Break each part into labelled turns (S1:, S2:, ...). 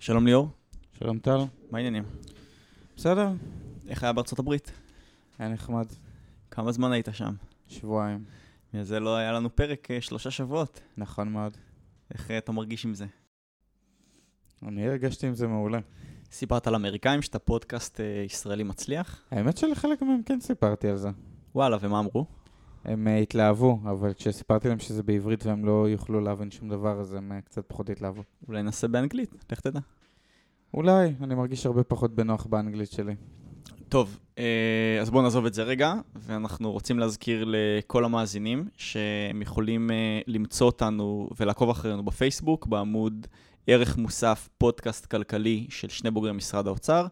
S1: שלום ליאור,
S2: שלום טל.
S1: מה העניינים?
S2: בסדר,
S1: איך היה בארצות הברית?
S2: היה נחמד.
S1: כמה זמן היית שם?
S2: שבועיים.
S1: בגלל זה לא היה לנו פרק אה, שלושה שבועות.
S2: נכון מאוד.
S1: איך אה, אתה מרגיש עם זה?
S2: אני הרגשתי עם זה מעולה.
S1: סיפרת על אמריקאים שאתה פודקאסט אה, ישראלי מצליח?
S2: האמת שלחלק מהם כן סיפרתי על זה.
S1: וואלה, ומה אמרו?
S2: הם uh, התלהבו, אבל כשסיפרתי להם שזה בעברית והם לא יוכלו להבין שום דבר, אז הם uh, קצת פחות התלהבו.
S1: אולי ננסה באנגלית, לך תדע.
S2: אולי, אני מרגיש הרבה פחות בנוח באנגלית שלי.
S1: טוב, אה, אז בואו נעזוב את זה רגע, ואנחנו רוצים להזכיר לכל המאזינים שהם יכולים אה, למצוא אותנו ולעקוב אחרינו בפייסבוק, בעמוד ערך מוסף פודקאסט כלכלי של שני בוגרי משרד האוצר.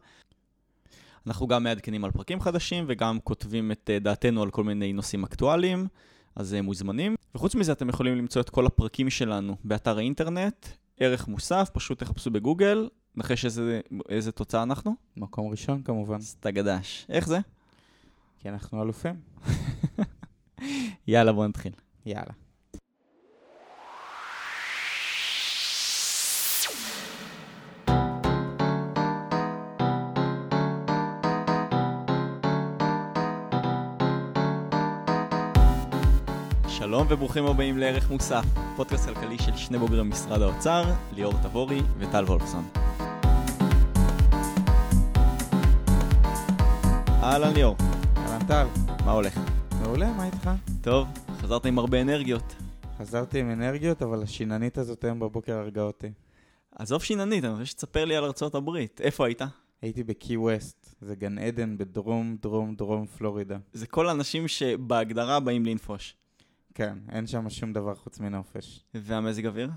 S1: אנחנו גם מעדכנים על פרקים חדשים וגם כותבים את אה, דעתנו על כל מיני נושאים אקטואליים, אז אה, מוזמנים. וחוץ מזה אתם יכולים למצוא את כל הפרקים שלנו באתר האינטרנט, ערך מוסף, פשוט תחפשו בגוגל, נחש איזה, איזה תוצאה אנחנו?
S2: מקום ראשון כמובן,
S1: אז תגדש. איך זה?
S2: כי אנחנו אלופים.
S1: יאללה, בוא נתחיל.
S2: יאללה.
S1: שלום וברוכים הבאים לערך מוסף, פודקאסט כלכלי של שני בוגרי משרד האוצר, ליאור תבורי וטל וולפסון. אהלן ליאור,
S2: אהלן טל.
S1: מה הולך?
S2: מעולה, מה איתך?
S1: טוב, חזרת עם הרבה אנרגיות.
S2: חזרתי עם אנרגיות, אבל השיננית הזאת היום בבוקר הרגה אותי.
S1: עזוב שיננית, אני רוצה שתספר לי על ארצות הברית. איפה היית?
S2: הייתי בקי ווסט, זה גן עדן בדרום דרום דרום פלורידה.
S1: זה כל האנשים שבהגדרה באים לנפוש.
S2: כן, אין שם שום דבר חוץ מנופש.
S1: והמזג אוויר?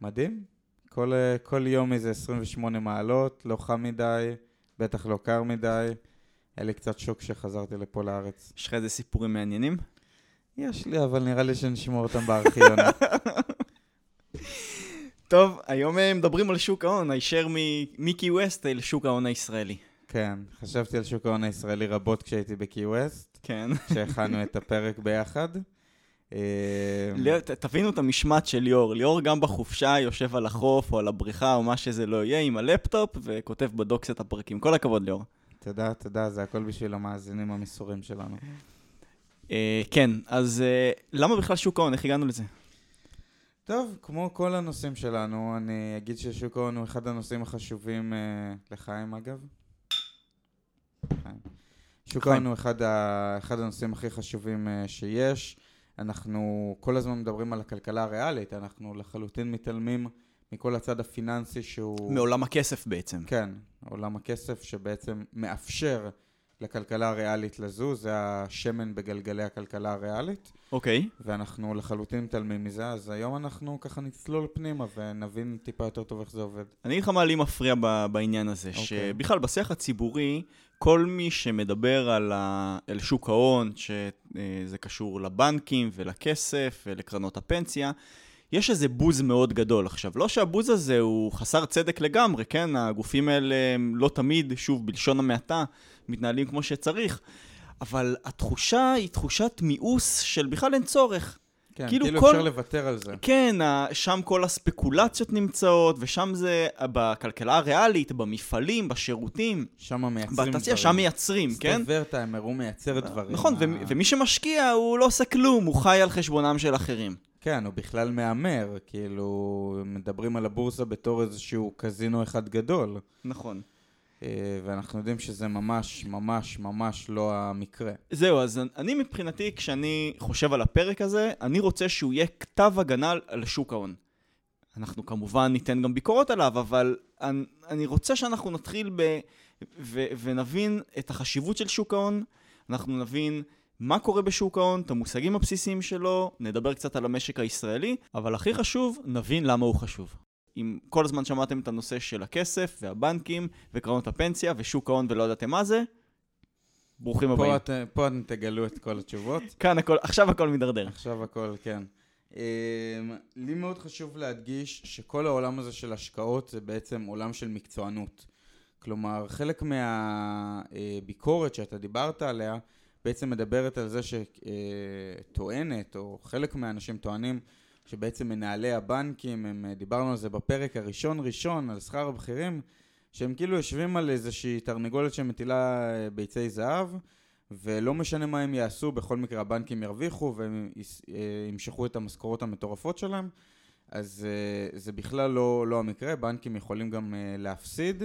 S2: מדהים. כל, אה, כל יום איזה 28 מעלות, לא חם מדי, בטח לא קר מדי. היה לי קצת שוק שחזרתי לפה לארץ.
S1: יש לך איזה סיפורים מעניינים?
S2: יש לי, אבל נראה לי שנשמור אותם בארכיון.
S1: טוב, היום אה, מדברים על שוק ההון, הישר ממיקי ווסט אל שוק ההון הישראלי.
S2: כן, חשבתי על שוק ההון הישראלי רבות כשהייתי בקי ווסט,
S1: כן.
S2: כשהכנו את הפרק ביחד.
S1: ת- תבינו את המשמעת של ליאור. ליאור גם בחופשה יושב על החוף או על הבריכה או מה שזה לא יהיה עם הלפטופ וכותב ב Docs את הפרקים. כל הכבוד ליאור.
S2: תודה, תודה, זה הכל בשביל המאזינים המסורים שלנו.
S1: אה, כן, אז אה, למה בכלל שוק ההון? איך הגענו לזה?
S2: טוב, כמו כל הנושאים שלנו, אני אגיד ששוק ההון הוא אחד הנושאים החשובים אה, לחיים אגב. שוק. ההון הוא אחד, הנושאים הכי חשובים שיש. אנחנו כל הזמן מדברים על הכלכלה הריאלית, אנחנו לחלוטין מתעלמים מכל הצד הפיננסי שהוא...
S1: מעולם הכסף בעצם.
S2: כן, עולם הכסף שבעצם מאפשר לכלכלה הריאלית לזוז, זה השמן בגלגלי הכלכלה הריאלית.
S1: אוקיי.
S2: ואנחנו לחלוטין מתעלמים מזה, אז היום אנחנו ככה נצלול פנימה ונבין טיפה יותר טוב איך זה עובד.
S1: אני אגיד לך מה לי מפריע ב- בעניין הזה,
S2: אוקיי.
S1: שבכלל בשיח הציבורי, כל מי שמדבר על, ה... על שוק ההון, שזה קשור לבנקים ולכסף ולקרנות הפנסיה, יש איזה בוז מאוד גדול. עכשיו, לא שהבוז הזה הוא חסר צדק לגמרי, כן? הגופים האלה הם לא תמיד, שוב, בלשון המעטה, מתנהלים כמו שצריך, אבל התחושה היא תחושת מיאוס של בכלל אין צורך.
S2: כן,
S1: כאילו
S2: כאילו,
S1: כל-
S2: אפשר לוותר על זה.
S1: כן, שם כל הספקולציות נמצאות, ושם זה בכלכלה הריאלית, במפעלים, בשירותים,
S2: שם מייצרים דברים.
S1: בתעשייה, שם מייצרים, כן?
S2: סטוורטיים, הוא מייצר דברים.
S1: נכון, ו- ומי שמשקיע הוא לא עושה כלום, הוא חי על חשבונם של אחרים.
S2: כן, הוא בכלל מהמר, כאילו, מדברים על הבורסה בתור איזשהו קזינו אחד גדול,
S1: נכון.
S2: אה, ואנחנו יודעים שזה ממש, ממש, ממש לא המקרה.
S1: זהו, אז אני מבחינתי, כשאני חושב על הפרק הזה, אני רוצה שהוא יהיה כתב הגנה על- שוק ההון. אנחנו כמובן ניתן גם ביקורות עליו, אבל אני רוצה שאנחנו נתחיל ב... ו, ונבין את החשיבות של שוק ההון, אנחנו נבין מה קורה בשוק ההון, את המושגים הבסיסיים שלו, נדבר קצת על המשק הישראלי, אבל הכי חשוב, נבין למה הוא חשוב. אם כל הזמן שמעתם את הנושא של הכסף והבנקים וקרנות הפנסיה ושוק ההון ולא ידעתם מה זה, ברוכים הבאים.
S2: פה, את, פה אתם תגלו את כל התשובות.
S1: כאן הכל, עכשיו הכל מידרדר.
S2: עכשיו הכל, כן. Um, לי מאוד חשוב להדגיש שכל העולם הזה של השקעות זה בעצם עולם של מקצוענות. כלומר, חלק מהביקורת שאתה דיברת עליה בעצם מדברת על זה שטוענת, או חלק מהאנשים טוענים, שבעצם מנהלי הבנקים, הם, אה, דיברנו על זה בפרק הראשון ראשון, על שכר הבכירים, שהם כאילו יושבים על איזושהי תרנגולת שמטילה אה, ביצי זהב, ולא משנה מה הם יעשו, בכל מקרה הבנקים ירוויחו והם אה, ימשכו את המשכורות המטורפות שלהם. אז זה בכלל לא, לא המקרה, בנקים יכולים גם להפסיד.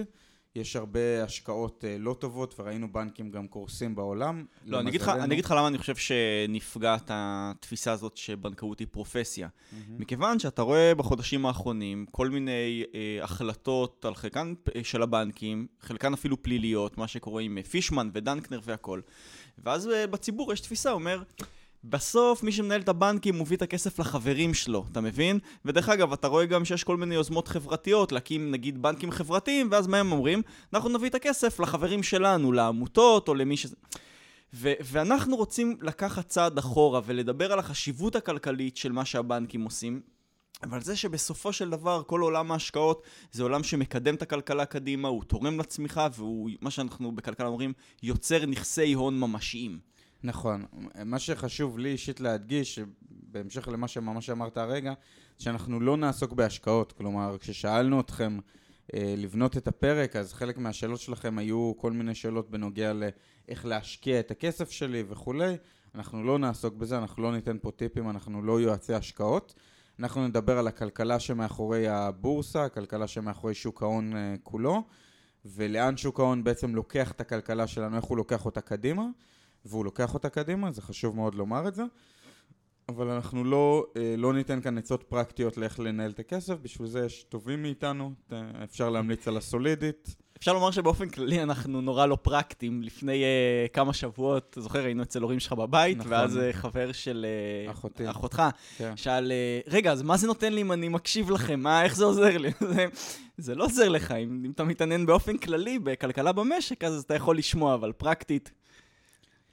S2: יש הרבה השקעות uh, לא טובות, וראינו בנקים גם קורסים בעולם.
S1: לא, אני אגיד, לך, אני אגיד לך למה אני חושב שנפגעת התפיסה הזאת שבנקאות היא פרופסיה. Mm-hmm. מכיוון שאתה רואה בחודשים האחרונים כל מיני uh, החלטות על חלקן אה, של הבנקים, חלקן אפילו פליליות, מה שקורה עם פישמן ודנקנר והכל. ואז uh, בציבור יש תפיסה, אומר... בסוף מי שמנהל את הבנקים מוביא את הכסף לחברים שלו, אתה מבין? ודרך אגב, אתה רואה גם שיש כל מיני יוזמות חברתיות, להקים נגיד בנקים חברתיים, ואז מה הם אומרים? אנחנו נביא את הכסף לחברים שלנו, לעמותות או למי ש... ו- ואנחנו רוצים לקחת צעד אחורה ולדבר על החשיבות הכלכלית של מה שהבנקים עושים, אבל זה שבסופו של דבר כל עולם ההשקעות זה עולם שמקדם את הכלכלה קדימה, הוא תורם לצמיחה והוא, מה שאנחנו בכלכלה אומרים, יוצר נכסי הון ממשיים.
S2: נכון. מה שחשוב לי אישית להדגיש, בהמשך למה שממש אמרת הרגע, שאנחנו לא נעסוק בהשקעות. כלומר, כששאלנו אתכם אה, לבנות את הפרק, אז חלק מהשאלות שלכם היו כל מיני שאלות בנוגע לאיך להשקיע את הכסף שלי וכולי. אנחנו לא נעסוק בזה, אנחנו לא ניתן פה טיפים, אנחנו לא יועצי השקעות. אנחנו נדבר על הכלכלה שמאחורי הבורסה, הכלכלה שמאחורי שוק ההון אה, כולו, ולאן שוק ההון בעצם לוקח את הכלכלה שלנו, איך הוא לוקח אותה קדימה. והוא לוקח אותה קדימה, זה חשוב מאוד לומר את זה. אבל אנחנו לא, אה, לא ניתן כאן עצות פרקטיות לאיך לנהל את הכסף, בשביל זה יש טובים מאיתנו, אפשר להמליץ על הסולידית.
S1: אפשר לומר שבאופן כללי אנחנו נורא לא פרקטיים. לפני uh, כמה שבועות, זוכר, היינו אצל הורים שלך בבית, נכון. ואז uh, חבר של uh, אחותי. אחותך כן. שאל, uh, רגע, אז מה זה נותן לי אם אני מקשיב לכם? מה, איך זה עוזר לי? זה, זה לא עוזר לך, אם, אם אתה מתעניין באופן כללי בכלכלה במשק, אז אתה יכול לשמוע, אבל פרקטית,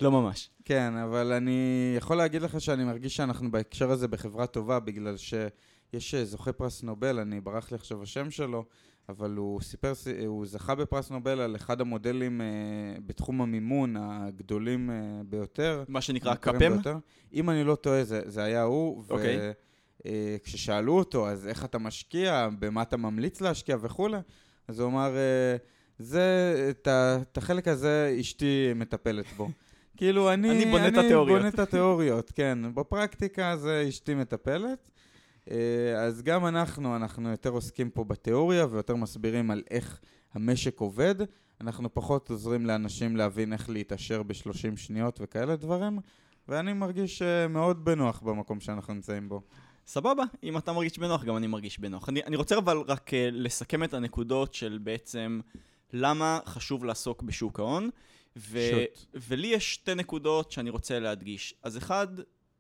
S1: לא ממש.
S2: כן, אבל אני יכול להגיד לך שאני מרגיש שאנחנו בהקשר הזה בחברה טובה, בגלל שיש אה, זוכה פרס נובל, אני ברח לי עכשיו השם שלו, אבל הוא סיפר, הוא זכה בפרס נובל על אחד המודלים אה, בתחום המימון הגדולים אה, ביותר.
S1: מה שנקרא קאפם?
S2: אם אני לא טועה, זה, זה היה הוא. אוקיי. ו... אה, כששאלו אותו, אז איך אתה משקיע, במה אתה ממליץ להשקיע וכולי, אז הוא אמר, אה, זה, את החלק הזה אשתי מטפלת בו. כאילו, אני,
S1: אני בונה אני את התיאוריות.
S2: בונה את התיאוריות, כן. בפרקטיקה זה אשתי מטפלת. אה, אז גם אנחנו, אנחנו יותר עוסקים פה בתיאוריה ויותר מסבירים על איך המשק עובד. אנחנו פחות עוזרים לאנשים להבין איך להתעשר ב-30 שניות וכאלה דברים, ואני מרגיש אה, מאוד בנוח במקום שאנחנו נמצאים בו.
S1: סבבה, אם אתה מרגיש בנוח, גם אני מרגיש בנוח. אני, אני רוצה אבל רק uh, לסכם את הנקודות של בעצם למה חשוב לעסוק בשוק ההון. ו- ולי יש שתי נקודות שאני רוצה להדגיש. אז אחד,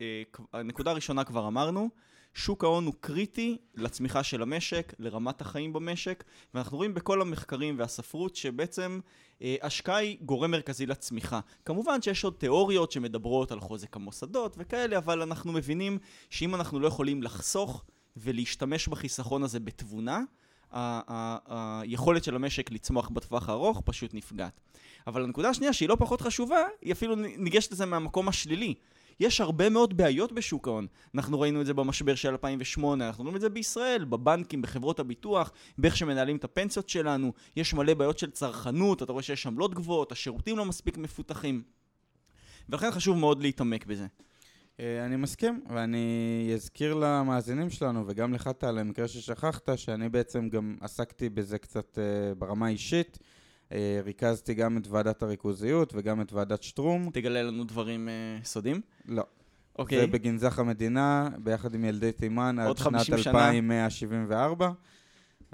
S1: אה, הנקודה הראשונה כבר אמרנו, שוק ההון הוא קריטי לצמיחה של המשק, לרמת החיים במשק, ואנחנו רואים בכל המחקרים והספרות שבעצם אה, השקעה היא גורם מרכזי לצמיחה. כמובן שיש עוד תיאוריות שמדברות על חוזק המוסדות וכאלה, אבל אנחנו מבינים שאם אנחנו לא יכולים לחסוך ולהשתמש בחיסכון הזה בתבונה, היכולת של המשק לצמוח בטווח הארוך פשוט נפגעת. אבל הנקודה השנייה, שהיא לא פחות חשובה, היא אפילו ניגשת לזה מהמקום השלילי. יש הרבה מאוד בעיות בשוק ההון. אנחנו ראינו את זה במשבר של 2008, אנחנו רואים את זה בישראל, בבנקים, בחברות הביטוח, באיך שמנהלים את הפנסיות שלנו. יש מלא בעיות של צרכנות, אתה רואה שיש עמלות גבוהות, השירותים לא מספיק מפותחים. ולכן חשוב מאוד להתעמק בזה.
S2: אה, אני מסכים, ואני אזכיר למאזינים שלנו, וגם לך טל, למקרה ששכחת, שאני בעצם גם עסקתי בזה קצת אה, ברמה אישית. אה, ריכזתי גם את ועדת הריכוזיות וגם את ועדת שטרום.
S1: תגלה לנו דברים סודיים?
S2: לא. אוקיי. זה בגנזך המדינה, ביחד עם ילדי תימן, עד שנת 2174.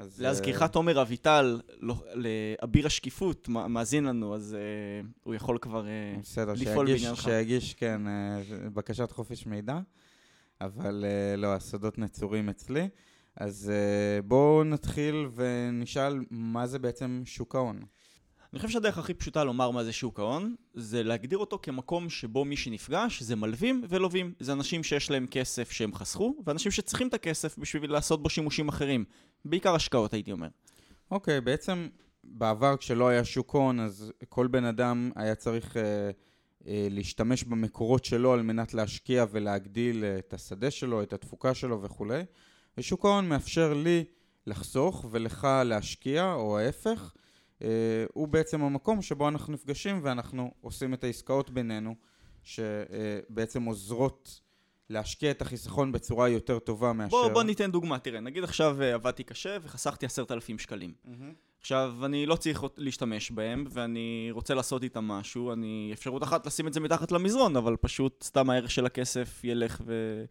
S1: אז... להזכירך, תומר אביטל, לא, לאביר השקיפות, מאזין לנו, אז uh, הוא יכול כבר uh, בסדר, לפעול בעניינך.
S2: בסדר, שיגיש, כן, בקשת חופש מידע, אבל לא, הסודות נצורים אצלי. אז בואו נתחיל ונשאל מה זה בעצם שוק ההון.
S1: אני חושב שהדרך הכי פשוטה לומר מה זה שוק ההון, זה להגדיר אותו כמקום שבו מי שנפגש זה מלווים ולווים. זה אנשים שיש להם כסף שהם חסכו, ואנשים שצריכים את הכסף בשביל לעשות בו שימושים אחרים. בעיקר השקעות, הייתי אומר.
S2: אוקיי, okay, בעצם בעבר כשלא היה שוק הון, אז כל בן אדם היה צריך... Uh... אה, להשתמש במקורות שלו על מנת להשקיע ולהגדיל אה, את השדה שלו, את התפוקה שלו וכולי. ושוק ההון מאפשר לי לחסוך ולך להשקיע, או ההפך. אה, הוא בעצם המקום שבו אנחנו נפגשים ואנחנו עושים את העסקאות בינינו, שבעצם עוזרות להשקיע את החיסכון בצורה יותר טובה מאשר...
S1: בוא, בוא ניתן דוגמה, תראה, נגיד עכשיו אה, עבדתי קשה וחסכתי עשרת אלפים שקלים.
S2: Mm-hmm.
S1: עכשיו, אני לא צריך להשתמש בהם, ואני רוצה לעשות איתם משהו, אני אפשרות אחת לשים את זה מתחת למזרון, אבל פשוט סתם הערך של הכסף ילך ו...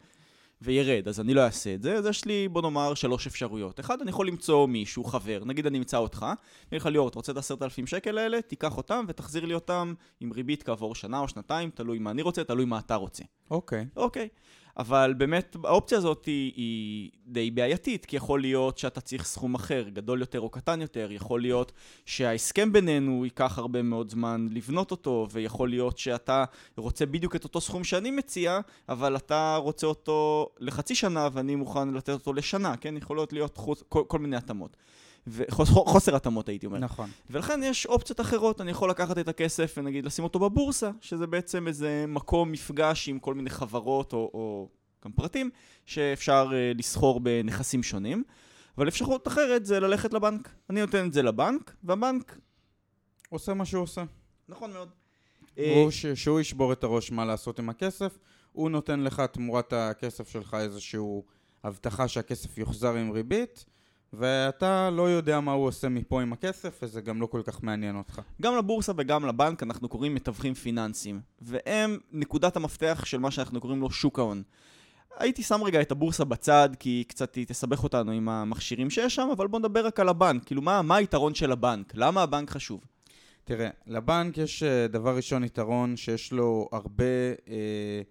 S1: וירד, אז אני לא אעשה את זה, אז יש לי, בוא נאמר, שלוש אפשרויות. אחד, אני יכול למצוא מישהו, חבר, נגיד אני אמצא אותך, אני לך, ליאור, אתה רוצה את עשרת אלפים שקל האלה? תיקח אותם ותחזיר לי אותם עם ריבית כעבור שנה או שנתיים, תלוי מה אני רוצה, תלוי מה אתה רוצה.
S2: אוקיי.
S1: אוקיי. אבל באמת האופציה הזאת היא, היא די בעייתית, כי יכול להיות שאתה צריך סכום אחר, גדול יותר או קטן יותר, יכול להיות שההסכם בינינו ייקח הרבה מאוד זמן לבנות אותו, ויכול להיות שאתה רוצה בדיוק את אותו סכום שאני מציע, אבל אתה רוצה אותו לחצי שנה ואני מוכן לתת אותו לשנה, כן? יכולות להיות חוץ, כל, כל מיני התאמות. וחוסר התאמות הייתי אומר.
S2: נכון.
S1: ולכן יש אופציות אחרות, אני יכול לקחת את הכסף ונגיד לשים אותו בבורסה, שזה בעצם איזה מקום מפגש עם כל מיני חברות או, או גם פרטים, שאפשר uh, לסחור בנכסים שונים. אבל אפשרות אחרת זה ללכת לבנק. אני נותן את זה לבנק, והבנק...
S2: עושה מה שהוא עושה.
S1: נכון מאוד.
S2: הוא ש... שהוא ישבור את הראש מה לעשות עם הכסף, הוא נותן לך תמורת הכסף שלך איזושהי הבטחה שהכסף יוחזר עם ריבית, ואתה לא יודע מה הוא עושה מפה עם הכסף, וזה גם לא כל כך מעניין אותך.
S1: גם לבורסה וגם לבנק אנחנו קוראים מתווכים פיננסיים, והם נקודת המפתח של מה שאנחנו קוראים לו שוק ההון. הייתי שם רגע את הבורסה בצד, כי קצת היא תסבך אותנו עם המכשירים שיש שם, אבל בוא נדבר רק על הבנק. כאילו, מה, מה היתרון של הבנק? למה הבנק חשוב?
S2: תראה, לבנק יש אה, דבר ראשון יתרון שיש לו הרבה אה,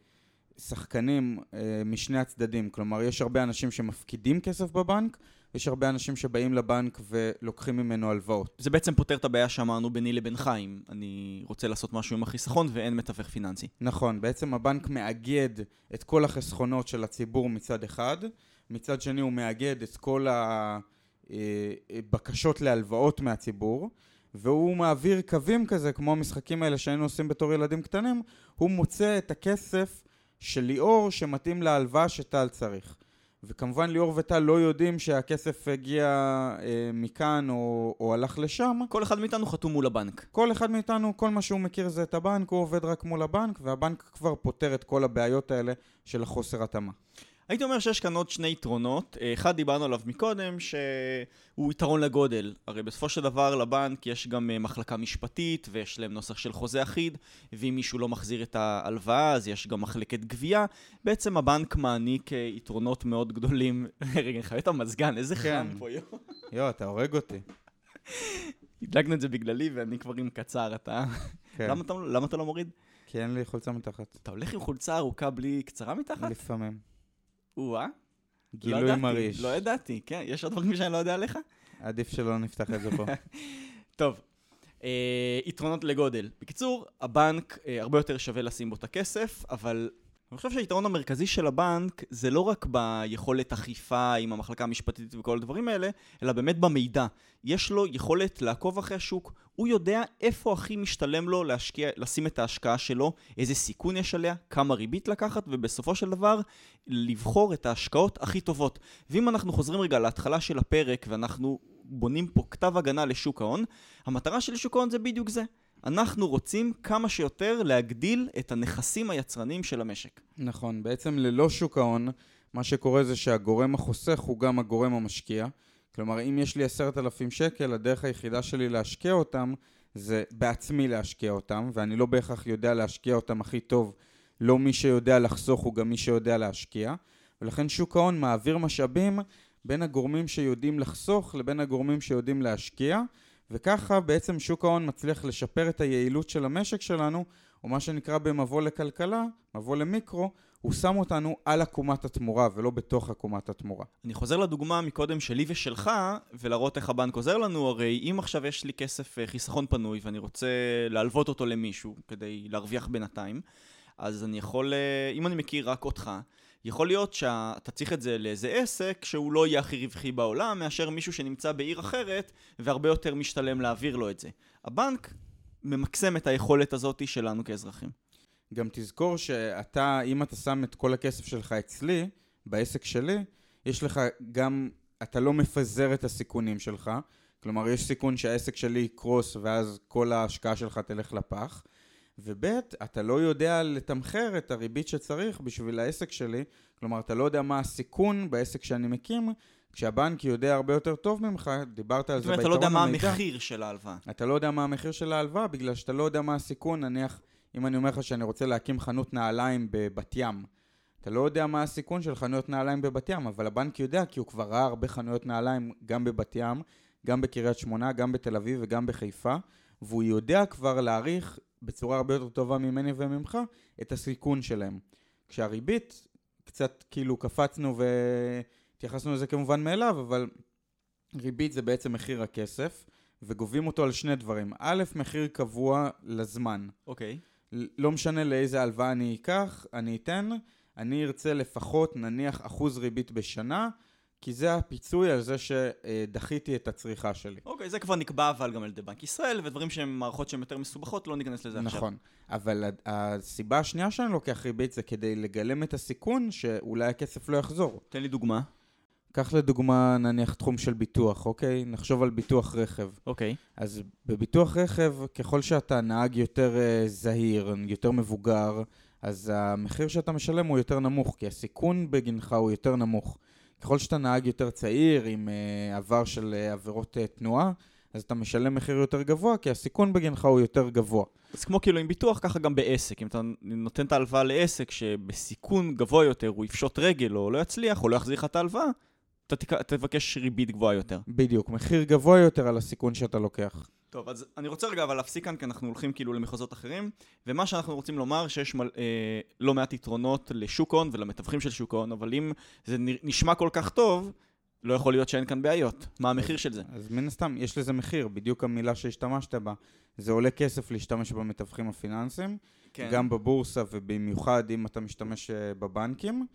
S2: שחקנים אה, משני הצדדים. כלומר, יש הרבה אנשים שמפקידים כסף בבנק, יש הרבה אנשים שבאים לבנק ולוקחים ממנו הלוואות.
S1: זה בעצם פותר את הבעיה שאמרנו ביני לבינך, אם אני רוצה לעשות משהו עם החיסכון ואין מתווך פיננסי.
S2: נכון, בעצם הבנק מאגד את כל החסכונות של הציבור מצד אחד, מצד שני הוא מאגד את כל הבקשות להלוואות מהציבור, והוא מעביר קווים כזה, כמו המשחקים האלה שהיינו עושים בתור ילדים קטנים, הוא מוצא את הכסף של ליאור שמתאים להלוואה שטל צריך. וכמובן ליאור וטל לא יודעים שהכסף הגיע אה, מכאן או, או הלך לשם.
S1: כל אחד מאיתנו חתום מול הבנק.
S2: כל אחד מאיתנו, כל מה שהוא מכיר זה את הבנק, הוא עובד רק מול הבנק, והבנק כבר פותר את כל הבעיות האלה של החוסר התאמה.
S1: הייתי אומר שיש כאן עוד שני יתרונות. אחד דיברנו עליו מקודם, שהוא יתרון לגודל. הרי בסופו של דבר לבנק יש גם אה, מחלקה משפטית, ויש להם נוסח של חוזה אחיד, ואם מישהו לא מחזיר את ההלוואה, אז יש גם מחלקת גבייה. בעצם הבנק מעניק אה, יתרונות מאוד גדולים. רגע, אני חייב את המזגן, איזה
S2: כן.
S1: חם פה, יו.
S2: יו, אתה הורג אותי.
S1: הדלקנו את זה בגללי, ואני כבר עם קצר, אתה...
S2: כן.
S1: למה אתה, למה אתה לא מוריד?
S2: כי אין לי חולצה מתחת.
S1: אתה הולך עם חולצה ארוכה בלי קצרה מתחת?
S2: לפעמים.
S1: או-אה.
S2: גילוי
S1: לא ידעתי,
S2: מרעיש.
S1: לא ידעתי, כן, יש עוד דברים שאני לא יודע עליך?
S2: עדיף שלא נפתח את זה פה.
S1: טוב, אה, יתרונות לגודל. בקיצור, הבנק אה, הרבה יותר שווה לשים בו את הכסף, אבל אני חושב שהיתרון המרכזי של הבנק זה לא רק ביכולת אכיפה עם המחלקה המשפטית וכל הדברים האלה, אלא באמת במידע. יש לו יכולת לעקוב אחרי השוק, הוא יודע איפה הכי משתלם לו להשקיע, לשים את ההשקעה שלו, איזה סיכון יש עליה, כמה ריבית לקחת, ובסופו של דבר לבחור את ההשקעות הכי טובות. ואם אנחנו חוזרים רגע להתחלה של הפרק ואנחנו בונים פה כתב הגנה לשוק ההון, המטרה של שוק ההון זה בדיוק זה. אנחנו רוצים כמה שיותר להגדיל את הנכסים היצרניים של המשק.
S2: נכון, בעצם ללא שוק ההון, מה שקורה זה שהגורם החוסך הוא גם הגורם המשקיע. כלומר, אם יש לי עשרת אלפים שקל, הדרך היחידה שלי להשקיע אותם זה בעצמי להשקיע אותם, ואני לא בהכרח יודע להשקיע אותם הכי טוב. לא מי שיודע לחסוך הוא גם מי שיודע להשקיע, ולכן שוק ההון מעביר משאבים בין הגורמים שיודעים לחסוך לבין הגורמים שיודעים להשקיע, וככה בעצם שוק ההון מצליח לשפר את היעילות של המשק שלנו, או מה שנקרא במבוא לכלכלה, מבוא למיקרו, הוא שם אותנו על עקומת התמורה ולא בתוך עקומת התמורה.
S1: אני חוזר לדוגמה מקודם שלי ושלך, ולהראות איך הבנק עוזר לנו, הרי אם עכשיו יש לי כסף אה, חיסכון פנוי ואני רוצה להלוות אותו למישהו כדי להרוויח בינתיים, אז אני יכול, אה, אם אני מכיר רק אותך, יכול להיות שאתה צריך את זה לאיזה עסק שהוא לא יהיה הכי רווחי בעולם מאשר מישהו שנמצא בעיר אחרת והרבה יותר משתלם להעביר לו את זה. הבנק ממקסם את היכולת הזאת שלנו כאזרחים.
S2: גם תזכור שאתה, אם אתה שם את כל הכסף שלך אצלי, בעסק שלי, יש לך גם, אתה לא מפזר את הסיכונים שלך. כלומר, יש סיכון שהעסק שלי יקרוס ואז כל ההשקעה שלך תלך לפח. וב', אתה לא יודע לתמחר את הריבית שצריך בשביל העסק שלי, כלומר, אתה לא יודע מה הסיכון בעסק שאני מקים, כשהבנק יודע הרבה יותר טוב ממך, דיברת על זה
S1: ביתרון המידע. זאת אומרת, אתה לא יודע מה המחיר של ההלוואה.
S2: אתה לא יודע מה המחיר של ההלוואה, בגלל שאתה לא יודע מה הסיכון, נניח, אם אני אומר לך שאני רוצה להקים חנות נעליים בבת ים, אתה לא יודע מה הסיכון של חנויות נעליים בבת ים, אבל הבנק יודע, כי הוא כבר ראה הרבה חנויות נעליים גם בבת ים, גם בקריית שמונה, גם בתל אביב וגם בחיפה, והוא יודע כבר להעריך בצורה הרבה יותר טובה ממני וממך את הסיכון שלהם. כשהריבית, קצת כאילו קפצנו והתייחסנו לזה כמובן מאליו, אבל ריבית זה בעצם מחיר הכסף, וגובים אותו על שני דברים. א', מחיר קבוע לזמן.
S1: אוקיי.
S2: Okay. לא משנה לאיזה הלוואה אני אקח, אני אתן, אני ארצה לפחות נניח אחוז ריבית בשנה, כי זה הפיצוי על זה שדחיתי את הצריכה שלי.
S1: אוקיי, okay, זה כבר נקבע אבל גם על ידי בנק ישראל, ודברים שהם מערכות שהן יותר מסובכות, לא ניכנס לזה
S2: נכון.
S1: עכשיו.
S2: נכון, אבל הסיבה השנייה שאני לוקח ריבית זה כדי לגלם את הסיכון שאולי הכסף לא יחזור.
S1: תן לי דוגמה.
S2: קח לדוגמה נניח תחום של ביטוח, אוקיי? נחשוב על ביטוח רכב.
S1: אוקיי.
S2: אז בביטוח רכב, ככל שאתה נהג יותר uh, זהיר, יותר מבוגר, אז המחיר שאתה משלם הוא יותר נמוך, כי הסיכון בגינך הוא יותר נמוך. ככל שאתה נהג יותר צעיר, עם uh, עבר של uh, עבירות uh, תנועה, אז אתה משלם מחיר יותר גבוה, כי הסיכון בגינך הוא יותר גבוה.
S1: אז כמו כאילו עם ביטוח, ככה גם בעסק. אם אתה נותן את ההלוואה לעסק שבסיכון גבוה יותר הוא יפשוט רגל או לא יצליח או לא יחזיר לך את ההלוואה, אתה. תבקש ריבית גבוהה יותר.
S2: בדיוק, מחיר גבוה יותר על הסיכון שאתה לוקח.
S1: טוב, אז אני רוצה רגע אבל להפסיק כאן, כי אנחנו הולכים כאילו למחוזות אחרים, ומה שאנחנו רוצים לומר, שיש מל, אה, לא מעט יתרונות לשוק ההון ולמתווכים של שוק ההון, אבל אם זה נשמע כל כך טוב, לא יכול להיות שאין כאן בעיות. מה המחיר של זה?
S2: אז מן הסתם, יש לזה מחיר, בדיוק המילה שהשתמשת בה. זה עולה כסף להשתמש במתווכים הפיננסיים, כן. גם בבורסה ובמיוחד אם אתה משתמש אה, בבנקים.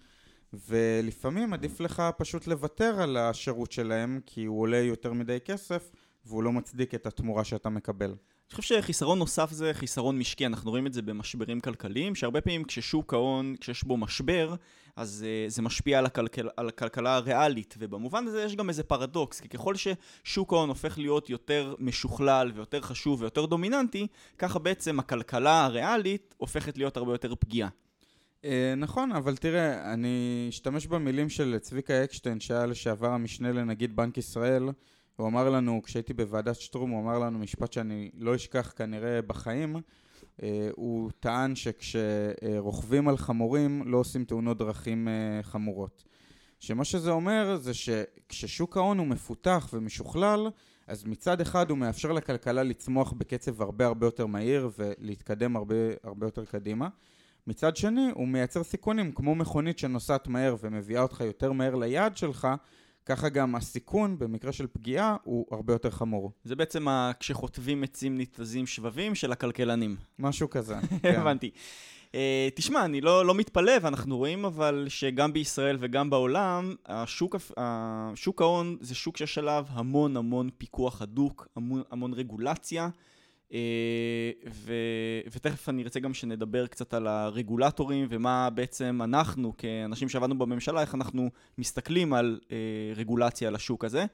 S2: ולפעמים עדיף לך פשוט לוותר על השירות שלהם, כי הוא עולה יותר מדי כסף, והוא לא מצדיק את התמורה שאתה מקבל.
S1: אני חושב שחיסרון נוסף זה חיסרון משקי, אנחנו רואים את זה במשברים כלכליים, שהרבה פעמים כששוק ההון, כשיש בו משבר, אז uh, זה משפיע על, הכלכל, על הכלכלה הריאלית, ובמובן הזה יש גם איזה פרדוקס, כי ככל ששוק ההון הופך להיות יותר משוכלל ויותר חשוב ויותר דומיננטי, ככה בעצם הכלכלה הריאלית הופכת להיות הרבה יותר פגיעה.
S2: אה, נכון, אבל תראה, אני אשתמש במילים של צביקה אקשטיין, שהיה לשעבר המשנה לנגיד בנק ישראל. הוא אמר לנו, כשהייתי בוועדת שטרום, הוא אמר לנו משפט שאני לא אשכח כנראה בחיים. אה, הוא טען שכשרוכבים על חמורים לא עושים תאונות דרכים אה, חמורות. שמה שזה אומר זה שכששוק ההון הוא מפותח ומשוכלל, אז מצד אחד הוא מאפשר לכלכלה לצמוח בקצב הרבה הרבה יותר מהיר ולהתקדם הרבה הרבה יותר קדימה. מצד שני, הוא מייצר סיכונים, כמו מכונית שנוסעת מהר ומביאה אותך יותר מהר ליעד שלך, ככה גם הסיכון במקרה של פגיעה הוא הרבה יותר חמור.
S1: זה בעצם ה... כשחוטבים עצים ניתזים שבבים של הכלכלנים.
S2: משהו כזה,
S1: כן. הבנתי. Uh, תשמע, אני לא, לא מתפלא, ואנחנו רואים אבל שגם בישראל וגם בעולם, השוק, השוק ההון זה שוק שיש עליו המון המון פיקוח הדוק, המון, המון רגולציה. אה, ו, ותכף אני ארצה גם שנדבר קצת על הרגולטורים ומה בעצם אנחנו כאנשים שעבדנו בממשלה, איך אנחנו מסתכלים על אה, רגולציה על השוק הזה.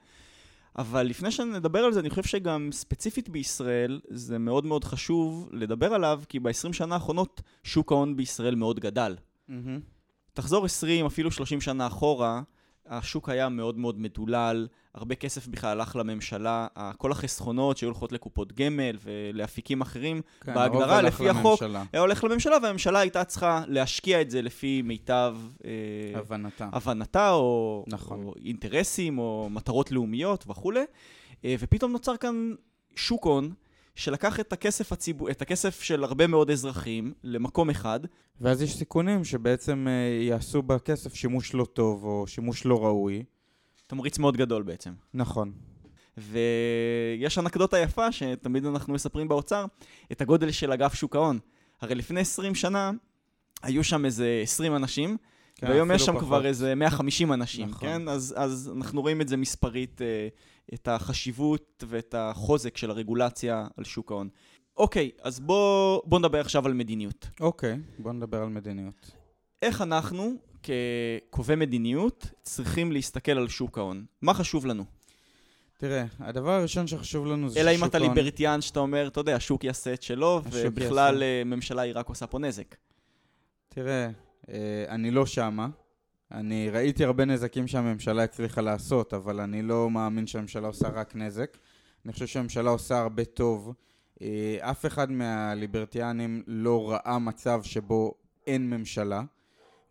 S1: אבל לפני שנדבר על זה, אני חושב שגם ספציפית בישראל, זה מאוד מאוד חשוב לדבר עליו, כי ב-20 שנה האחרונות שוק ההון בישראל מאוד גדל. Mm-hmm. תחזור 20, אפילו 30 שנה אחורה, השוק היה מאוד מאוד מדולל, הרבה כסף בכלל הלך לממשלה, כל החסכונות שהיו הולכות לקופות גמל ולאפיקים אחרים, כן, בהגדרה, לפי החוק, היה הולך לממשלה, והממשלה הייתה צריכה להשקיע את זה לפי מיטב...
S2: אה, הבנתה.
S1: הבנתה, או, נכון. או אינטרסים, או מטרות לאומיות וכולי, אה, ופתאום נוצר כאן שוק הון. שלקח את הכסף, הציבור, את הכסף של הרבה מאוד אזרחים למקום אחד.
S2: ואז יש סיכונים שבעצם uh, יעשו בכסף שימוש לא טוב או שימוש לא ראוי.
S1: תמריץ מאוד גדול בעצם.
S2: נכון.
S1: ויש אנקדוטה יפה שתמיד אנחנו מספרים באוצר, את הגודל של אגף שוק ההון. הרי לפני 20 שנה היו שם איזה 20 אנשים, כן, והיום יש שם פחות. כבר איזה 150 אנשים, נכון. כן? אז, אז אנחנו רואים את זה מספרית, אה, את החשיבות ואת החוזק של הרגולציה על שוק ההון. אוקיי, אז בוא, בוא נדבר עכשיו על מדיניות.
S2: אוקיי, בוא נדבר על מדיניות.
S1: איך אנחנו, כקובעי מדיניות, צריכים להסתכל על שוק ההון? מה חשוב לנו?
S2: תראה, הדבר הראשון שחשוב לנו זה
S1: אלא
S2: ששוק
S1: אם אתה
S2: ההון-
S1: ליברטיאן שאתה אומר, אתה יודע, השוק יעשה את שלו, ובכלל
S2: יעשה.
S1: אה, ממשלה היא רק עושה פה נזק.
S2: תראה, אה, אני לא שמה. אני ראיתי הרבה נזקים שהממשלה הצליחה לעשות, אבל אני לא מאמין שהממשלה עושה רק נזק. אני חושב שהממשלה עושה הרבה טוב. אה, אף אחד מהליברטיאנים לא ראה מצב שבו אין ממשלה,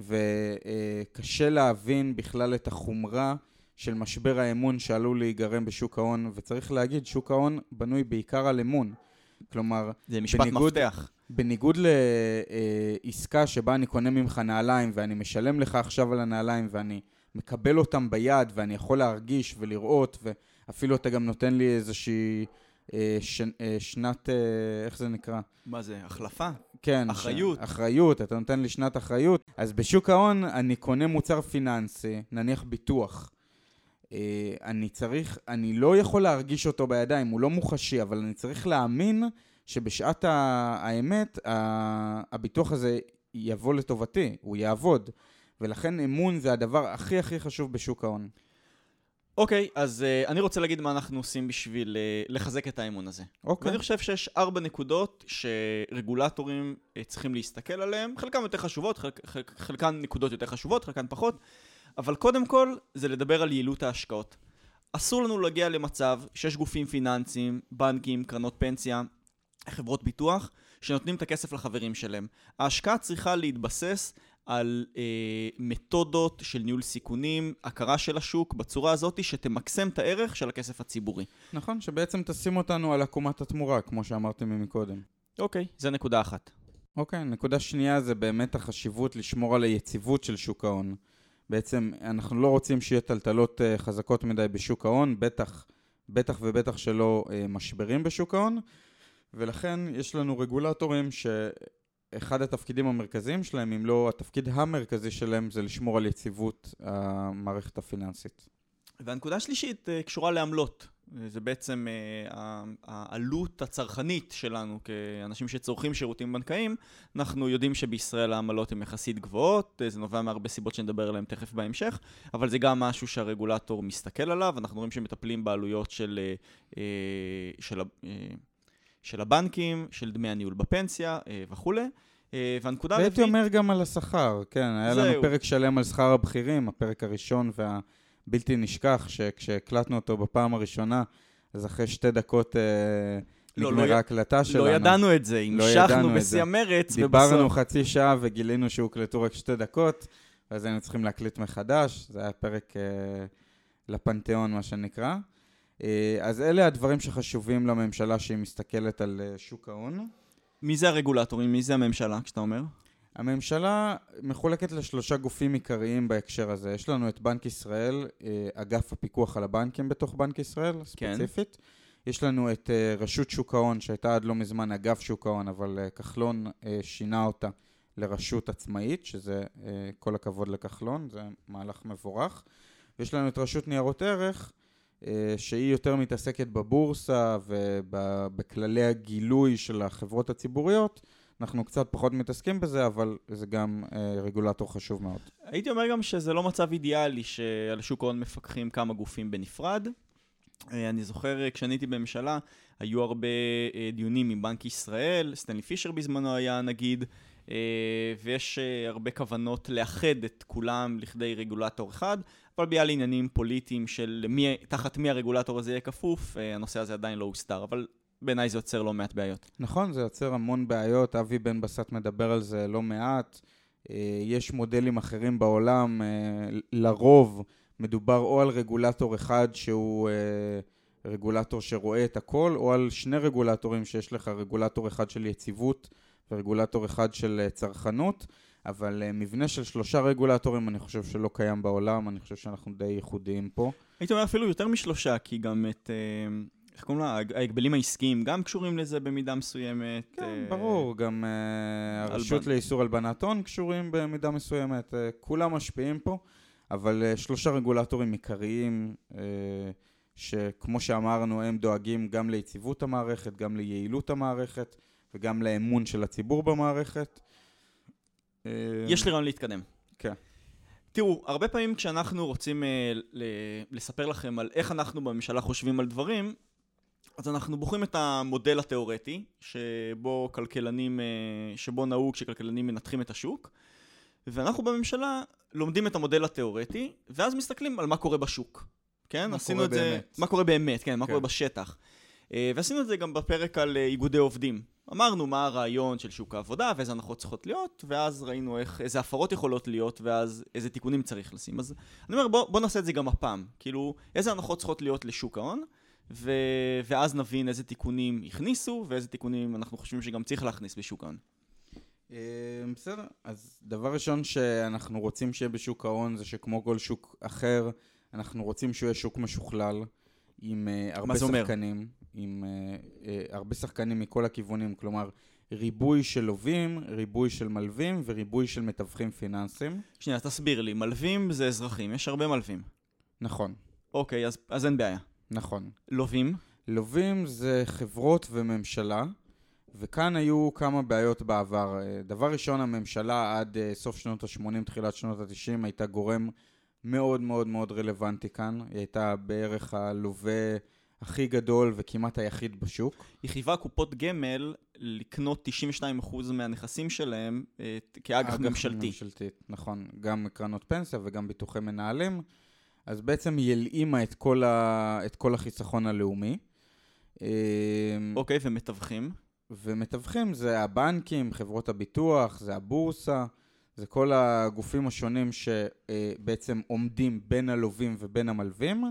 S2: וקשה להבין בכלל את החומרה של משבר האמון שעלול להיגרם בשוק ההון, וצריך להגיד, שוק ההון בנוי בעיקר על אמון. כלומר,
S1: זה משפט
S2: בניגוד-
S1: מפתח.
S2: בניגוד לעסקה שבה אני קונה ממך נעליים ואני משלם לך עכשיו על הנעליים ואני מקבל אותם ביד ואני יכול להרגיש ולראות ואפילו אתה גם נותן לי איזושהי אה, ש, אה, שנת, אה, איך זה נקרא?
S1: מה זה, החלפה?
S2: כן.
S1: אחריות.
S2: ש... אחריות, אתה נותן לי שנת אחריות. אז בשוק ההון אני קונה מוצר פיננסי, נניח ביטוח. אני צריך, אני לא יכול להרגיש אותו בידיים, הוא לא מוחשי, אבל אני צריך להאמין שבשעת האמת הביטוח הזה יבוא לטובתי, הוא יעבוד. ולכן אמון זה הדבר הכי הכי חשוב בשוק ההון.
S1: אוקיי, אז uh, אני רוצה להגיד מה אנחנו עושים בשביל uh, לחזק את האמון הזה.
S2: אוקיי.
S1: ואני חושב שיש ארבע נקודות שרגולטורים uh, צריכים להסתכל עליהן, חלקן יותר חשובות, חלק, חלק, חלקן נקודות יותר חשובות, חלקן פחות, אבל קודם כל זה לדבר על יעילות ההשקעות. אסור לנו להגיע למצב שיש גופים פיננסיים, בנקים, קרנות פנסיה, חברות ביטוח, שנותנים את הכסף לחברים שלהם. ההשקעה צריכה להתבסס על אה, מתודות של ניהול סיכונים, הכרה של השוק, בצורה הזאת שתמקסם את הערך של הכסף הציבורי.
S2: נכון, שבעצם תשים אותנו על עקומת התמורה, כמו שאמרתי מקודם.
S1: אוקיי, זה נקודה אחת.
S2: אוקיי, נקודה שנייה זה באמת החשיבות לשמור על היציבות של שוק ההון. בעצם אנחנו לא רוצים שיהיה טלטלות uh, חזקות מדי בשוק ההון, בטח, בטח ובטח שלא uh, משברים בשוק ההון, ולכן יש לנו רגולטורים שאחד התפקידים המרכזיים שלהם, אם לא התפקיד המרכזי שלהם, זה לשמור על יציבות המערכת הפיננסית.
S1: והנקודה השלישית אה, קשורה לעמלות. זה בעצם אה, העלות הצרכנית שלנו כאנשים שצורכים שירותים בנקאיים. אנחנו יודעים שבישראל העמלות הן יחסית גבוהות, אה, זה נובע מהרבה סיבות שנדבר עליהן תכף בהמשך, אבל זה גם משהו שהרגולטור מסתכל עליו, אנחנו רואים שמטפלים בעלויות של, של, של הבנקים, של דמי הניהול בפנסיה אה, וכולי. אה, והנקודה
S2: והייתי
S1: הרביעית...
S2: אומר גם על השכר, כן, היה לנו
S1: זהו.
S2: פרק שלם על שכר הבכירים, הפרק הראשון והבלתי נשכח, שכשהקלטנו אותו בפעם הראשונה, אז אחרי שתי דקות אה,
S1: לא,
S2: נגמרה
S1: לא
S2: ההקלטה שלנו.
S1: לא ידענו את זה,
S2: לא
S1: המשכנו
S2: את
S1: בשיא. המרץ,
S2: דיברנו
S1: ובסוף...
S2: חצי שעה וגילינו שהוקלטו רק שתי דקות, ואז היינו צריכים להקליט מחדש, זה היה פרק אה, לפנתיאון, מה שנקרא. אה, אז אלה הדברים שחשובים לממשלה שהיא מסתכלת על אה, שוק ההון.
S1: מי זה הרגולטורים? מי זה הממשלה, כשאתה אומר?
S2: הממשלה מחולקת לשלושה גופים עיקריים בהקשר הזה. יש לנו את בנק ישראל, אה, אגף הפיקוח על הבנקים בתוך בנק ישראל,
S1: כן.
S2: ספציפית. יש לנו את רשות שוק ההון, שהייתה עד לא מזמן אגף שוק ההון, אבל כחלון שינה אותה לרשות עצמאית, שזה כל הכבוד לכחלון, זה מהלך מבורך. ויש לנו את רשות ניירות ערך, שהיא יותר מתעסקת בבורסה ובכללי הגילוי של החברות הציבוריות. אנחנו קצת פחות מתעסקים בזה, אבל זה גם אה, רגולטור חשוב מאוד.
S1: הייתי אומר גם שזה לא מצב אידיאלי שעל שוק ההון מפקחים כמה גופים בנפרד. אה, אני זוכר אה, כשאני הייתי בממשלה, היו הרבה אה, דיונים עם בנק ישראל, סטנלי פישר בזמנו היה נגיד, אה, ויש אה, הרבה כוונות לאחד את כולם לכדי רגולטור אחד, אבל בגלל עניינים פוליטיים של מי, תחת מי הרגולטור הזה יהיה כפוף, אה, הנושא הזה עדיין לא הוסדר, אבל בעיניי זה יוצר לא מעט בעיות.
S2: נכון, זה יוצר המון בעיות, אבי בן בסט מדבר על זה לא מעט. אה, יש מודלים אחרים בעולם, אה, לרוב מדובר או על רגולטור אחד שהוא רגולטור שרואה את הכל, או על שני רגולטורים שיש לך רגולטור אחד של יציבות ורגולטור אחד של צרכנות, אבל אה, מבנה של שלושה רגולטורים אני חושב שלא קיים בעולם, אני חושב שאנחנו די ייחודיים פה.
S1: הייתי אומר אפילו יותר משלושה, כי גם את, אה, איך קוראים לה, ההג- ההגבלים העסקיים גם קשורים לזה במידה מסוימת.
S2: כן,
S1: אה,
S2: ברור, גם אה, הרשות
S1: הלבן.
S2: לאיסור הלבנת הון קשורים במידה מסוימת, אה, כולם משפיעים פה, אבל אה, שלושה רגולטורים עיקריים אה, שכמו שאמרנו, הם דואגים גם ליציבות המערכת, גם ליעילות המערכת וגם לאמון של הציבור במערכת.
S1: אה, יש לי רעיון להתקדם.
S2: כן.
S1: תראו, הרבה פעמים כשאנחנו רוצים אה, לספר לכם על איך אנחנו בממשלה חושבים על דברים, אז אנחנו בוחרים את המודל התיאורטי, שבו כלכלנים, אה, שבו נהוג שכלכלנים מנתחים את השוק, ואנחנו בממשלה לומדים את המודל התיאורטי, ואז מסתכלים על מה קורה בשוק. כן?
S2: מה קורה באמת. זה,
S1: מה קורה באמת, כן, מה
S2: כן.
S1: קורה בשטח. ועשינו את זה גם בפרק על איגודי עובדים. אמרנו מה הרעיון של שוק העבודה ואיזה הנחות צריכות להיות, ואז ראינו איך, איזה הפרות יכולות להיות, ואז איזה תיקונים צריך לשים. אז אני אומר, בוא, בוא נעשה את זה גם הפעם. כאילו, איזה הנחות צריכות להיות לשוק ההון, ו... ואז נבין איזה תיקונים הכניסו, ואיזה תיקונים אנחנו חושבים שגם צריך להכניס בשוק ההון.
S2: אה, בסדר, אז דבר ראשון שאנחנו רוצים שיהיה בשוק ההון זה שכמו כל שוק אחר, אנחנו רוצים שהוא יהיה שוק משוכלל, עם הרבה שחקנים, אומר? עם uh, uh, הרבה שחקנים מכל הכיוונים, כלומר ריבוי של לווים, ריבוי של מלווים וריבוי של מתווכים פיננסיים.
S1: שנייה, תסביר לי, מלווים זה אזרחים, יש הרבה מלווים.
S2: נכון.
S1: אוקיי, אז, אז אין בעיה.
S2: נכון.
S1: לווים?
S2: לווים זה חברות וממשלה, וכאן היו כמה בעיות בעבר. דבר ראשון, הממשלה עד סוף שנות ה-80, תחילת שנות ה-90, הייתה גורם מאוד מאוד מאוד רלוונטי כאן. היא הייתה בערך הלווה הכי גדול וכמעט היחיד בשוק.
S1: היא חייבה קופות גמל לקנות 92% מהנכסים שלהם אה, כאג"ח ממשלתי.
S2: ממשלתית, נכון. גם קרנות פנסיה וגם ביטוחי מנהלים. אז בעצם היא הלאימה את כל, ה... את כל החיסכון הלאומי.
S1: אמ, אוקיי, ומתווכים?
S2: ומתווכים זה הבנקים, חברות הביטוח, זה הבורסה. זה כל הגופים השונים שבעצם עומדים בין הלווים ובין המלווים,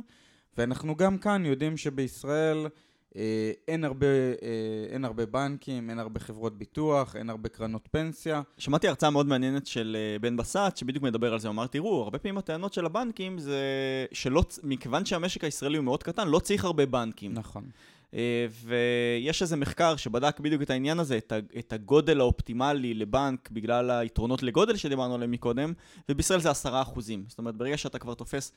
S2: ואנחנו גם כאן יודעים שבישראל אה, אין הרבה, אה, אין הרבה בנקים, אין הרבה חברות ביטוח, אין הרבה קרנות פנסיה.
S1: שמעתי הרצאה מאוד מעניינת של אה, בן בסט, שבדיוק מדבר על זה, הוא אמר, תראו, הרבה פעמים הטענות של הבנקים זה שלא, מכיוון שהמשק הישראלי הוא מאוד קטן, לא צריך הרבה בנקים.
S2: נכון.
S1: אה, ויש איזה מחקר שבדק בדיוק את העניין הזה, את הגודל האופטימלי לבנק בגלל היתרונות לגודל שדיברנו עליהם מקודם, ובישראל זה עשרה אחוזים. זאת אומרת, ברגע שאתה כבר תופס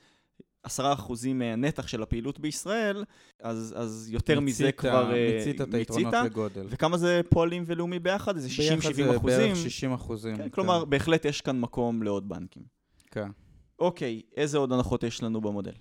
S1: עשרה אחוזים מהנתח של הפעילות בישראל, אז, אז יותר מצית, מזה כבר
S2: אה, מיצית את היתרונות לגודל.
S1: וכמה זה פועלים ולאומי ביחד? איזה 60-70 אחוזים? ביחד זה בערך
S2: 60 אחוזים.
S1: כן, כן. כלומר, בהחלט יש כאן מקום לעוד בנקים.
S2: כן.
S1: אוקיי, איזה עוד הנחות יש לנו במודל?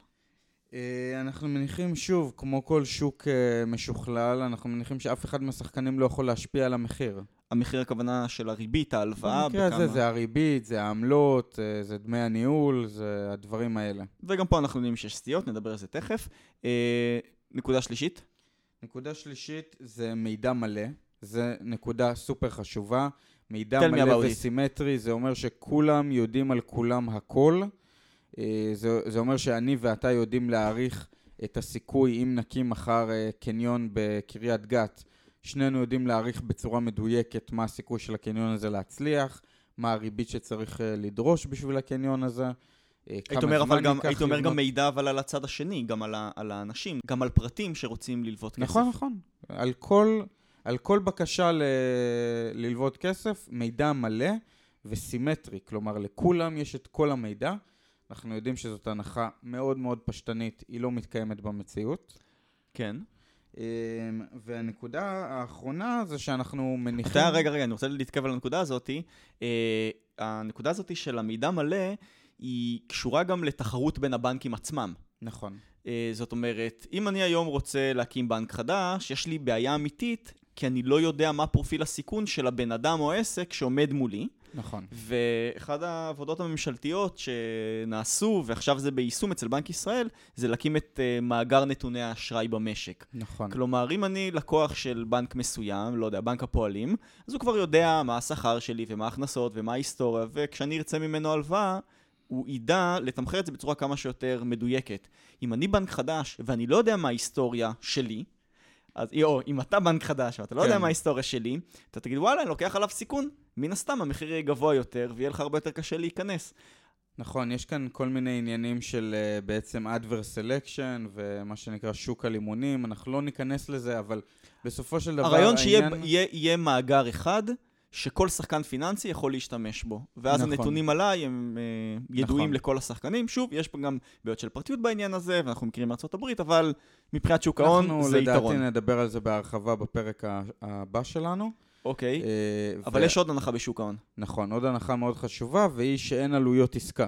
S2: אה, אנחנו מניחים, שוב, כמו כל שוק אה, משוכלל, אנחנו מניחים שאף אחד מהשחקנים לא יכול להשפיע על המחיר.
S1: המחיר הכוונה של הריבית, ההלוואה,
S2: במקרה הזה זה הריבית, זה העמלות, אה, זה דמי הניהול, זה הדברים האלה.
S1: וגם פה אנחנו יודעים שיש סטיות, נדבר על זה תכף. נקודה שלישית?
S2: נקודה שלישית זה מידע מלא, זה נקודה סופר חשובה. מידע מלא וסימטרי, זה אומר שכולם יודעים על כולם הכל. אה, זה, זה אומר שאני ואתה יודעים להעריך את הסיכוי אם נקים מחר אה, קניון בקריית גת. שנינו יודעים להעריך בצורה מדויקת מה הסיכוי של הקניון הזה להצליח, מה הריבית שצריך אה, לדרוש בשביל הקניון הזה.
S1: היית אומר, אבל גם, היית אומר גם מידע אבל על הצד השני, גם על, ה, על האנשים, גם על פרטים שרוצים ללוות כסף.
S2: נכון, נכון. על כל, על כל בקשה ל, ללוות כסף, מידע מלא וסימטרי. כלומר, לכולם יש את כל המידע. אנחנו יודעים שזאת הנחה מאוד מאוד פשטנית, היא לא מתקיימת במציאות.
S1: כן.
S2: אמ, והנקודה האחרונה זה שאנחנו מניחים...
S1: אתה, רגע, רגע, אני רוצה להתקרב על הנקודה הזאת. אה, הנקודה הזאת של המידע מלא, היא קשורה גם לתחרות בין הבנקים עצמם.
S2: נכון.
S1: אה, זאת אומרת, אם אני היום רוצה להקים בנק חדש, יש לי בעיה אמיתית, כי אני לא יודע מה פרופיל הסיכון של הבן אדם או עסק שעומד מולי.
S2: נכון.
S1: ואחד העבודות הממשלתיות שנעשו, ועכשיו זה ביישום אצל בנק ישראל, זה להקים את uh, מאגר נתוני האשראי במשק.
S2: נכון.
S1: כלומר, אם אני לקוח של בנק מסוים, לא יודע, בנק הפועלים, אז הוא כבר יודע מה השכר שלי ומה ההכנסות ומה ההיסטוריה, וכשאני ארצה ממנו הלוואה, הוא ידע לתמחר את זה בצורה כמה שיותר מדויקת. אם אני בנק חדש ואני לא יודע מה ההיסטוריה שלי, אז או, אם אתה בנק חדש ואתה לא כן. יודע מה ההיסטוריה שלי, אתה תגיד, וואלה, אני לוקח עליו סיכון. מן הסתם המחיר יהיה גבוה יותר, ויהיה לך הרבה יותר קשה להיכנס.
S2: נכון, יש כאן כל מיני עניינים של uh, בעצם adverse selection ומה שנקרא שוק הלימונים, אנחנו לא ניכנס לזה, אבל בסופו של דבר
S1: הרעיון העניין... שיהיה יהיה מאגר אחד שכל שחקן פיננסי יכול להשתמש בו. ואז
S2: נכון.
S1: הנתונים עליי הם אה, ידועים
S2: נכון.
S1: לכל השחקנים. שוב, יש פה גם בעיות של פרטיות בעניין הזה, ואנחנו מכירים מארצות הברית, אבל מבחינת שוק ההון זה יתרון.
S2: אנחנו לדעתי נדבר על זה בהרחבה בפרק הבא שלנו.
S1: אוקיי,
S2: אה,
S1: אבל
S2: ו-
S1: יש עוד הנחה בשוק ההון.
S2: נכון, עוד הנחה מאוד חשובה, והיא שאין עלויות עסקה.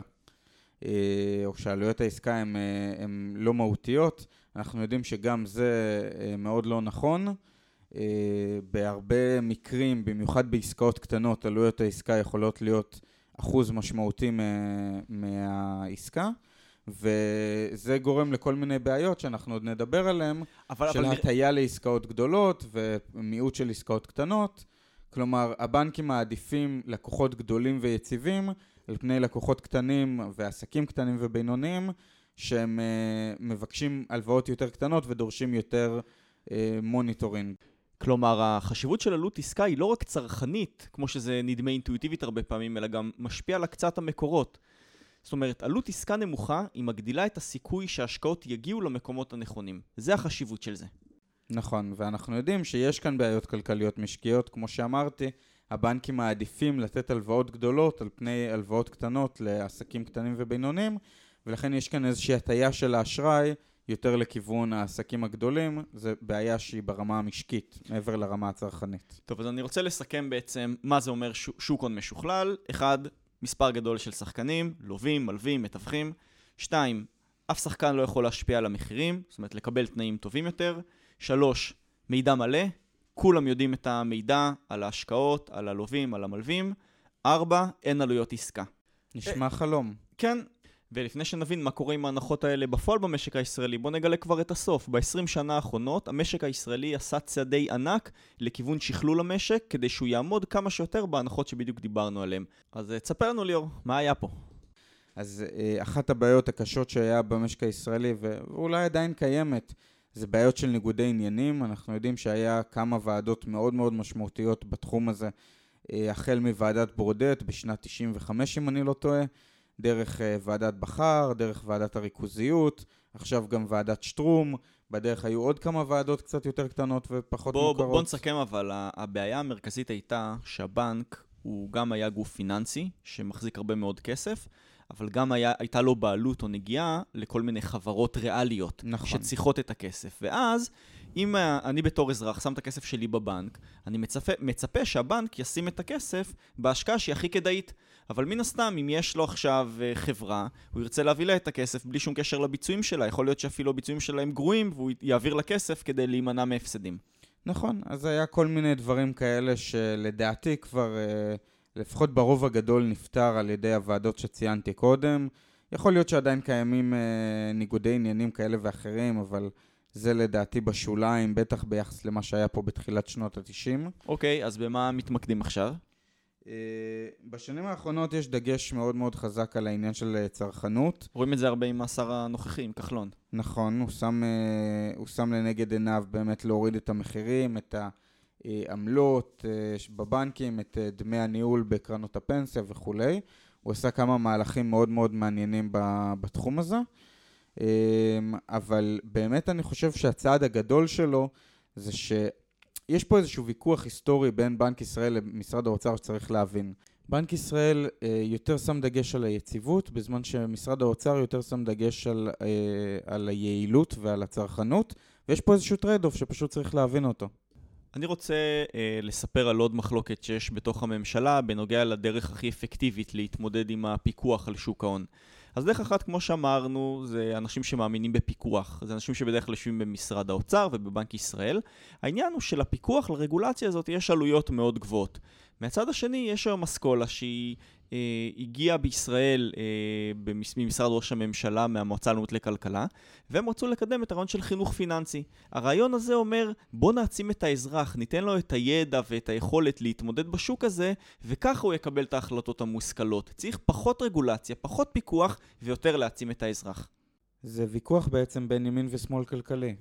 S2: אה, או שעלויות העסקה הן אה, הן לא מהותיות. אנחנו יודעים שגם זה אה, מאוד לא נכון. אה, בהרבה מקרים, במיוחד בעסקאות קטנות, עלויות העסקה יכולות להיות אחוז משמעותי מה- מהעסקה, וזה גורם לכל מיני בעיות שאנחנו עוד נדבר עליהן,
S1: אבל,
S2: של
S1: אבל
S2: הטיה לעסקאות גדולות ומיעוט של עסקאות קטנות. כלומר, הבנקים מעדיפים לקוחות גדולים ויציבים על פני לקוחות קטנים ועסקים קטנים ובינוניים, שהם uh, מבקשים הלוואות יותר קטנות ודורשים יותר uh, monitoring.
S1: כלומר, החשיבות של עלות עסקה היא לא רק צרכנית, כמו שזה נדמה אינטואיטיבית הרבה פעמים, אלא גם משפיע על הקצאת המקורות. זאת אומרת, עלות עסקה נמוכה, היא מגדילה את הסיכוי שההשקעות יגיעו למקומות הנכונים. זה החשיבות של זה.
S2: נכון, ואנחנו יודעים שיש כאן בעיות כלכליות משקיות, כמו שאמרתי, הבנקים מעדיפים לתת הלוואות גדולות על פני הלוואות קטנות לעסקים קטנים ובינוניים, ולכן יש כאן איזושהי הטיה של האשראי יותר לכיוון העסקים הגדולים, זו בעיה שהיא ברמה המשקית, מעבר לרמה הצרכנית.
S1: טוב, אז אני רוצה לסכם בעצם מה זה אומר ש- שוק הון משוכלל. אחד, מספר גדול של שחקנים, לווים, מלווים, מתווכים. שתיים, אף שחקן לא יכול להשפיע על המחירים, זאת אומרת לקבל תנאים טובים יותר. שלוש, מידע מלא, כולם יודעים את המידע על ההשקעות, על הלווים, על המלווים. ארבע, אין עלויות עסקה.
S2: נשמע חלום.
S1: כן, ולפני שנבין מה קורה עם ההנחות האלה בפועל במשק הישראלי, בוא נגלה כבר את הסוף. ב-20 שנה האחרונות, המשק הישראלי עשה צעדי ענק לכיוון שכלול המשק, כדי שהוא יעמוד כמה שיותר בהנחות שבדיוק דיברנו עליהן. אז אה, תספר לנו ליאור, מה היה פה?
S2: אז אה, אחת הבעיות הקשות שהיה במשק הישראלי, ואולי עדיין קיימת, זה בעיות של ניגודי עניינים. אנחנו יודעים שהיה כמה ועדות מאוד מאוד משמעותיות בתחום הזה, אה, החל מוועדת ברודט בשנת 95, אם אני לא טועה, דרך אה, ועדת בכר, דרך ועדת הריכוזיות, עכשיו גם ועדת שטרום, בדרך היו עוד כמה ועדות קצת יותר קטנות ופחות
S1: בוא,
S2: מוכרות.
S1: בוא, נסכם אבל, הבעיה המרכזית הייתה שהבנק הוא גם היה גוף פיננסי שמחזיק הרבה מאוד כסף, אבל גם היה, הייתה לו בעלות או נגיעה לכל מיני חברות ריאליות
S2: נכון.
S1: שצריכות את הכסף. ואז, אם אני בתור אזרח שם את הכסף שלי בבנק, אני מצפה, מצפה שהבנק ישים את הכסף בהשקעה שהיא הכי כדאית. אבל מן הסתם, אם יש לו עכשיו אה, חברה, הוא ירצה להביא לה את הכסף בלי שום קשר לביצועים שלה. יכול להיות שאפילו הביצועים שלה הם גרועים, והוא יעביר לה כסף כדי להימנע מהפסדים.
S2: נכון, אז היה כל מיני דברים כאלה שלדעתי כבר, אה, לפחות ברוב הגדול, נפתר על ידי הוועדות שציינתי קודם. יכול להיות שעדיין קיימים אה, ניגודי עניינים כאלה ואחרים, אבל זה לדעתי בשוליים, בטח ביחס למה שהיה פה בתחילת שנות ה-90.
S1: אוקיי, אז במה מתמקדים עכשיו?
S2: אה, בשנים האחרונות יש דגש מאוד מאוד חזק על העניין של אה, צרכנות.
S1: רואים את זה הרבה עם השר הנוכחי, עם כחלון.
S2: נכון, הוא שם, אה, הוא שם לנגד עיניו באמת להוריד את המחירים, את העמלות ש- בבנקים, את דמי הניהול בקרנות הפנסיה וכולי. הוא עשה כמה מהלכים מאוד מאוד מעניינים בתחום הזה. אבל באמת אני חושב שהצעד הגדול שלו זה שיש פה איזשהו ויכוח היסטורי בין בנק ישראל למשרד האוצר שצריך להבין. בנק ישראל אה, יותר שם דגש על היציבות, בזמן שמשרד האוצר יותר שם דגש על, אה, על היעילות ועל הצרכנות, ויש פה איזשהו trade-off שפשוט צריך להבין אותו.
S1: אני רוצה אה, לספר על עוד מחלוקת שיש בתוך הממשלה בנוגע לדרך הכי אפקטיבית להתמודד עם הפיקוח על שוק ההון. אז דרך אחת, כמו שאמרנו, זה אנשים שמאמינים בפיקוח. זה אנשים שבדרך כלל יושבים במשרד האוצר ובבנק ישראל. העניין הוא שלפיקוח, לרגולציה הזאת, יש עלויות מאוד גבוהות. מהצד השני, יש היום אסכולה שהיא אה, הגיעה בישראל אה, במס- ממשרד ראש הממשלה, מהמועצה הלאומית לכלכלה, והם רצו לקדם את הרעיון של חינוך פיננסי. הרעיון הזה אומר, בוא נעצים את האזרח, ניתן לו את הידע ואת היכולת להתמודד בשוק הזה, וככה הוא יקבל את ההחלטות המושכלות. צריך פחות רגולציה, פחות פיקוח, ויותר להעצים את האזרח.
S2: זה ויכוח בעצם בין ימין ושמאל כלכלי.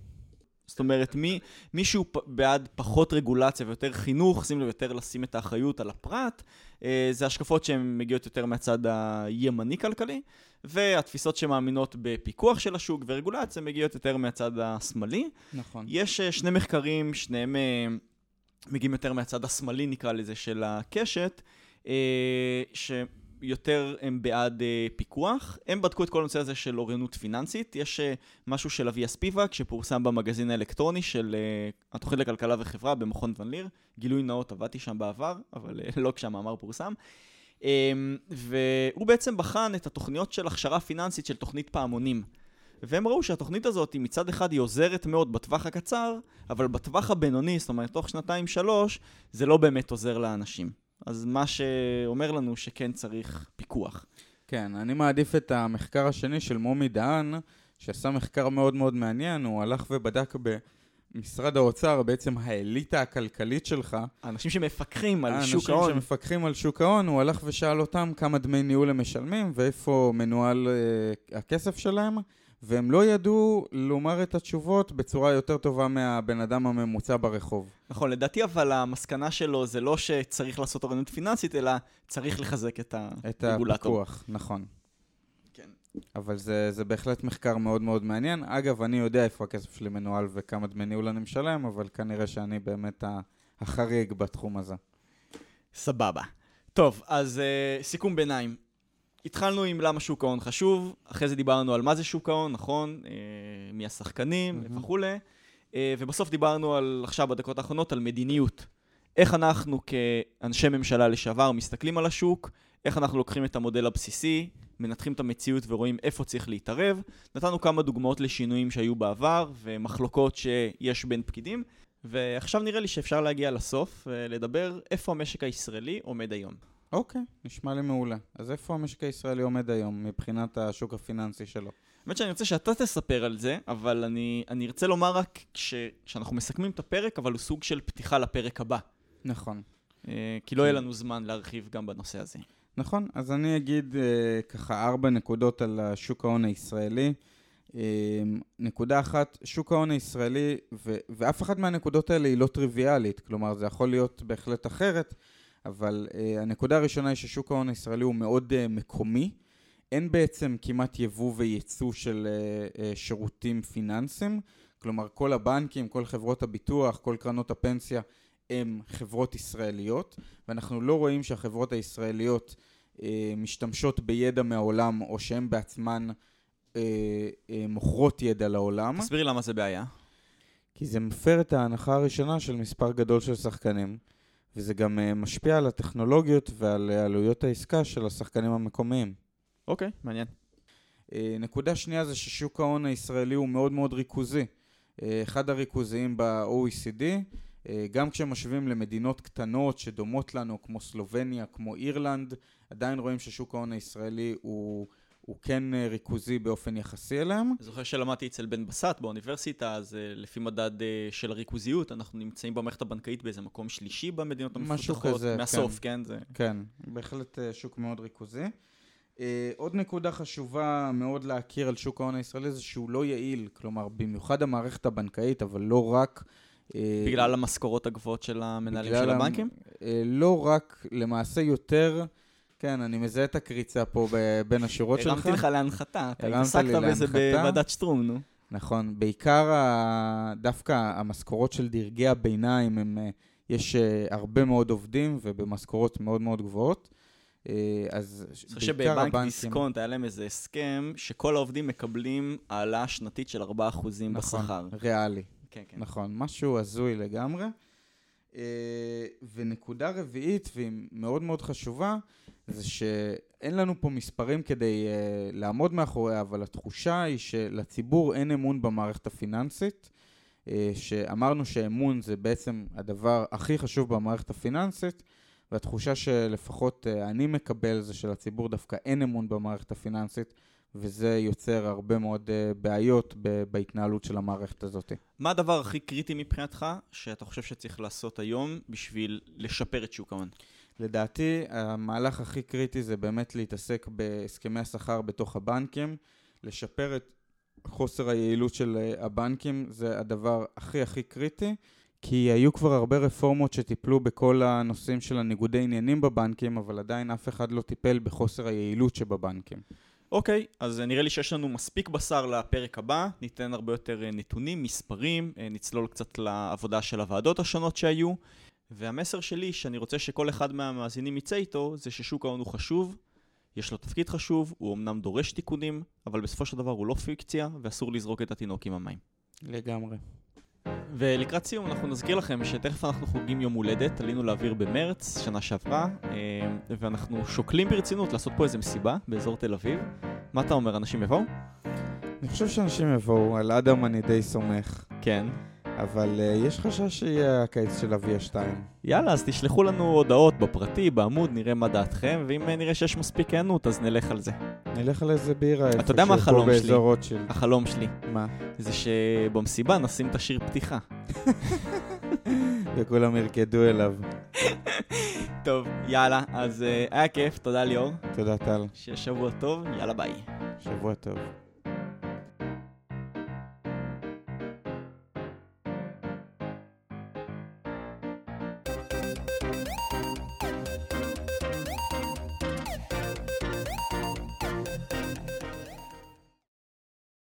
S1: זאת אומרת, מי, מישהו בעד פחות רגולציה ויותר חינוך, שים לב יותר לשים את האחריות על הפרט, אה, זה השקפות שהן מגיעות יותר מהצד הימני-כלכלי, והתפיסות שמאמינות בפיקוח של השוק ורגולציה מגיעות יותר מהצד השמאלי.
S2: נכון.
S1: יש אה, שני מחקרים, שניהם אה, מגיעים יותר מהצד השמאלי, נקרא לזה, של הקשת, אה, שיותר הם בעד אה, פיקוח. הם בדקו את כל הנושא הזה של אוריינות פיננסית. יש אה, משהו של אביה ספיבק, שפורסם במגזין האלקטרוני של אה, התוכנית לכלכלה וחברה במכון ון ליר. גילוי נאות, עבדתי שם בעבר, אבל אה, לא כשהמאמר פורסם. אה, והוא בעצם בחן את התוכניות של הכשרה פיננסית של תוכנית פעמונים. והם ראו שהתוכנית הזאת מצד אחד היא עוזרת מאוד בטווח הקצר, אבל בטווח הבינוני, זאת אומרת תוך שנתיים-שלוש, זה לא באמת עוזר לאנשים. אז מה שאומר לנו שכן צריך פיקוח.
S2: כן, אני מעדיף את המחקר השני של מומי דהן, שעשה מחקר מאוד מאוד מעניין, הוא הלך ובדק במשרד האוצר, בעצם האליטה הכלכלית שלך.
S1: האנשים שמפקחים על שוק ההון.
S2: האנשים שמפקחים על שוק ההון, הוא הלך ושאל אותם כמה דמי ניהול הם משלמים ואיפה מנוהל אה, הכסף שלהם. והם לא ידעו לומר את התשובות בצורה יותר טובה מהבן אדם הממוצע ברחוב.
S1: נכון, לדעתי אבל המסקנה שלו זה לא שצריך לעשות אוריינות פיננסית, אלא צריך לחזק את הרגולטור.
S2: את הפיקוח, נכון.
S1: כן.
S2: אבל זה, זה בהחלט מחקר מאוד מאוד מעניין. אגב, אני יודע איפה הכסף שלי מנוהל וכמה דמי ניהול אני משלם, אבל כנראה שאני באמת החריג בתחום הזה.
S1: סבבה. טוב, אז uh, סיכום ביניים. התחלנו עם למה שוק ההון חשוב, אחרי זה דיברנו על מה זה שוק ההון, נכון? אה, מי השחקנים mm-hmm. וכולי, אה, ובסוף דיברנו על, עכשיו בדקות האחרונות, על מדיניות. איך אנחנו כאנשי ממשלה לשעבר מסתכלים על השוק, איך אנחנו לוקחים את המודל הבסיסי, מנתחים את המציאות ורואים איפה צריך להתערב. נתנו כמה דוגמאות לשינויים שהיו בעבר ומחלוקות שיש בין פקידים, ועכשיו נראה לי שאפשר להגיע לסוף ולדבר איפה המשק הישראלי עומד היום.
S2: אוקיי, נשמע לי מעולה. אז איפה המשק הישראלי עומד היום מבחינת השוק הפיננסי שלו?
S1: האמת שאני רוצה שאתה תספר על זה, אבל אני, אני ארצה לומר רק כש, שאנחנו מסכמים את הפרק, אבל הוא סוג של פתיחה לפרק הבא.
S2: נכון.
S1: אה, כי לא יהיה לנו זמן להרחיב גם בנושא הזה.
S2: נכון, אז אני אגיד אה, ככה ארבע נקודות על השוק ההון הישראלי. אה, נקודה אחת, שוק ההון הישראלי, ו- ואף אחת מהנקודות האלה היא לא טריוויאלית, כלומר זה יכול להיות בהחלט אחרת. אבל uh, הנקודה הראשונה היא ששוק ההון הישראלי הוא מאוד uh, מקומי. אין בעצם כמעט יבוא וייצוא של uh, uh, שירותים פיננסיים. כלומר, כל הבנקים, כל חברות הביטוח, כל קרנות הפנסיה הם חברות ישראליות, ואנחנו לא רואים שהחברות הישראליות uh, משתמשות בידע מהעולם, או שהן בעצמן uh, uh, מוכרות ידע לעולם.
S1: תסבירי למה זה בעיה.
S2: כי זה מפר את ההנחה הראשונה של מספר גדול של שחקנים. וזה גם uh, משפיע על הטכנולוגיות ועל uh, עלויות העסקה של השחקנים המקומיים.
S1: אוקיי, okay, מעניין.
S2: Uh, נקודה שנייה זה ששוק ההון הישראלי הוא מאוד מאוד ריכוזי. אחד הריכוזיים ב-OECD, גם כשמשווים למדינות קטנות שדומות לנו, כמו סלובניה, כמו אירלנד, עדיין רואים ששוק ההון הישראלי הוא... הוא כן אה, ריכוזי באופן יחסי אליהם.
S1: אני זוכר שלמדתי אצל בן בסט באוניברסיטה, אז אה, לפי מדד אה, של הריכוזיות, אנחנו נמצאים במערכת הבנקאית באיזה מקום שלישי במדינות המפותחות. משהו כזה, מהסוף, כן. כן, זה...
S2: כן, בהחלט שוק מאוד ריכוזי. עוד נקודה חשובה מאוד להכיר על שוק ההון הישראלי זה שהוא לא יעיל, כלומר, במיוחד המערכת הבנקאית, אבל לא רק...
S1: בגלל המשכורות הגבוהות של המנהלים של הבנקים?
S2: לא רק, למעשה יותר... כן, אני מזהה את הקריצה פה בין השורות שלך.
S1: הרמתי לך להנחתה, אתה התעסקת בזה בוועדת שטרום, נו.
S2: נכון, בעיקר דווקא המשכורות של דרגי הביניים, הם, אה, יש אה, הרבה מאוד עובדים ובמשכורות מאוד מאוד גבוהות. אה, אז
S1: בעיקר הבנקים... שבבנק דיסקונט היה להם איזה הסכם שכל העובדים מקבלים העלאה שנתית של 4% נכון, בשכר.
S2: נכון, ריאלי. כן, כן. נכון, משהו הזוי לגמרי. ונקודה רביעית, והיא מאוד מאוד חשובה, זה שאין לנו פה מספרים כדי uh, לעמוד מאחוריה, אבל התחושה היא שלציבור אין אמון במערכת הפיננסית, uh, שאמרנו שאמון זה בעצם הדבר הכי חשוב במערכת הפיננסית, והתחושה שלפחות uh, אני מקבל זה שלציבור דווקא אין אמון במערכת הפיננסית, וזה יוצר הרבה מאוד בעיות בהתנהלות של המערכת הזאת.
S1: מה הדבר הכי קריטי מבחינתך שאתה חושב שצריך לעשות היום בשביל לשפר את שוק ההון?
S2: לדעתי, המהלך הכי קריטי זה באמת להתעסק בהסכמי השכר בתוך הבנקים, לשפר את חוסר היעילות של אה, הבנקים, זה הדבר הכי הכי קריטי, כי היו כבר הרבה רפורמות שטיפלו בכל הנושאים של הניגודי עניינים בבנקים, אבל עדיין אף אחד לא טיפל בחוסר היעילות שבבנקים.
S1: אוקיי, okay, אז נראה לי שיש לנו מספיק בשר לפרק הבא, ניתן הרבה יותר אה, נתונים, מספרים, אה, נצלול קצת לעבודה של הוועדות השונות שהיו. והמסר שלי, שאני רוצה שכל אחד מהמאזינים יצא איתו, זה ששוק ההון הוא חשוב, יש לו תפקיד חשוב, הוא אמנם דורש תיקונים, אבל בסופו של דבר הוא לא פיקציה, ואסור לזרוק את התינוק עם המים.
S2: לגמרי.
S1: ולקראת סיום אנחנו נזכיר לכם שתכף אנחנו חוגגים יום הולדת, עלינו לאוויר במרץ, שנה שעברה, אה, ואנחנו שוקלים ברצינות לעשות פה איזה מסיבה באזור תל אביב. מה אתה אומר, אנשים יבואו?
S2: אני חושב שאנשים יבואו, על אדם אני די סומך,
S1: כן.
S2: אבל uh, יש חשש שיהיה הקייס של אביה 2.
S1: יאללה, אז תשלחו לנו הודעות בפרטי, בעמוד, נראה מה דעתכם, ואם אה, נראה שיש מספיק היענות, אז נלך על זה.
S2: נלך על איזה בירה
S1: אתה יודע מה החלום שלי?
S2: רוטשילד.
S1: החלום שלי
S2: מה?
S1: זה שבמסיבה נשים את השיר פתיחה.
S2: וכולם ירקדו אליו.
S1: טוב, יאללה, אז uh, היה כיף, תודה ליאור.
S2: תודה טל,
S1: שיהיה שבוע טוב, יאללה ביי.
S2: שבוע טוב.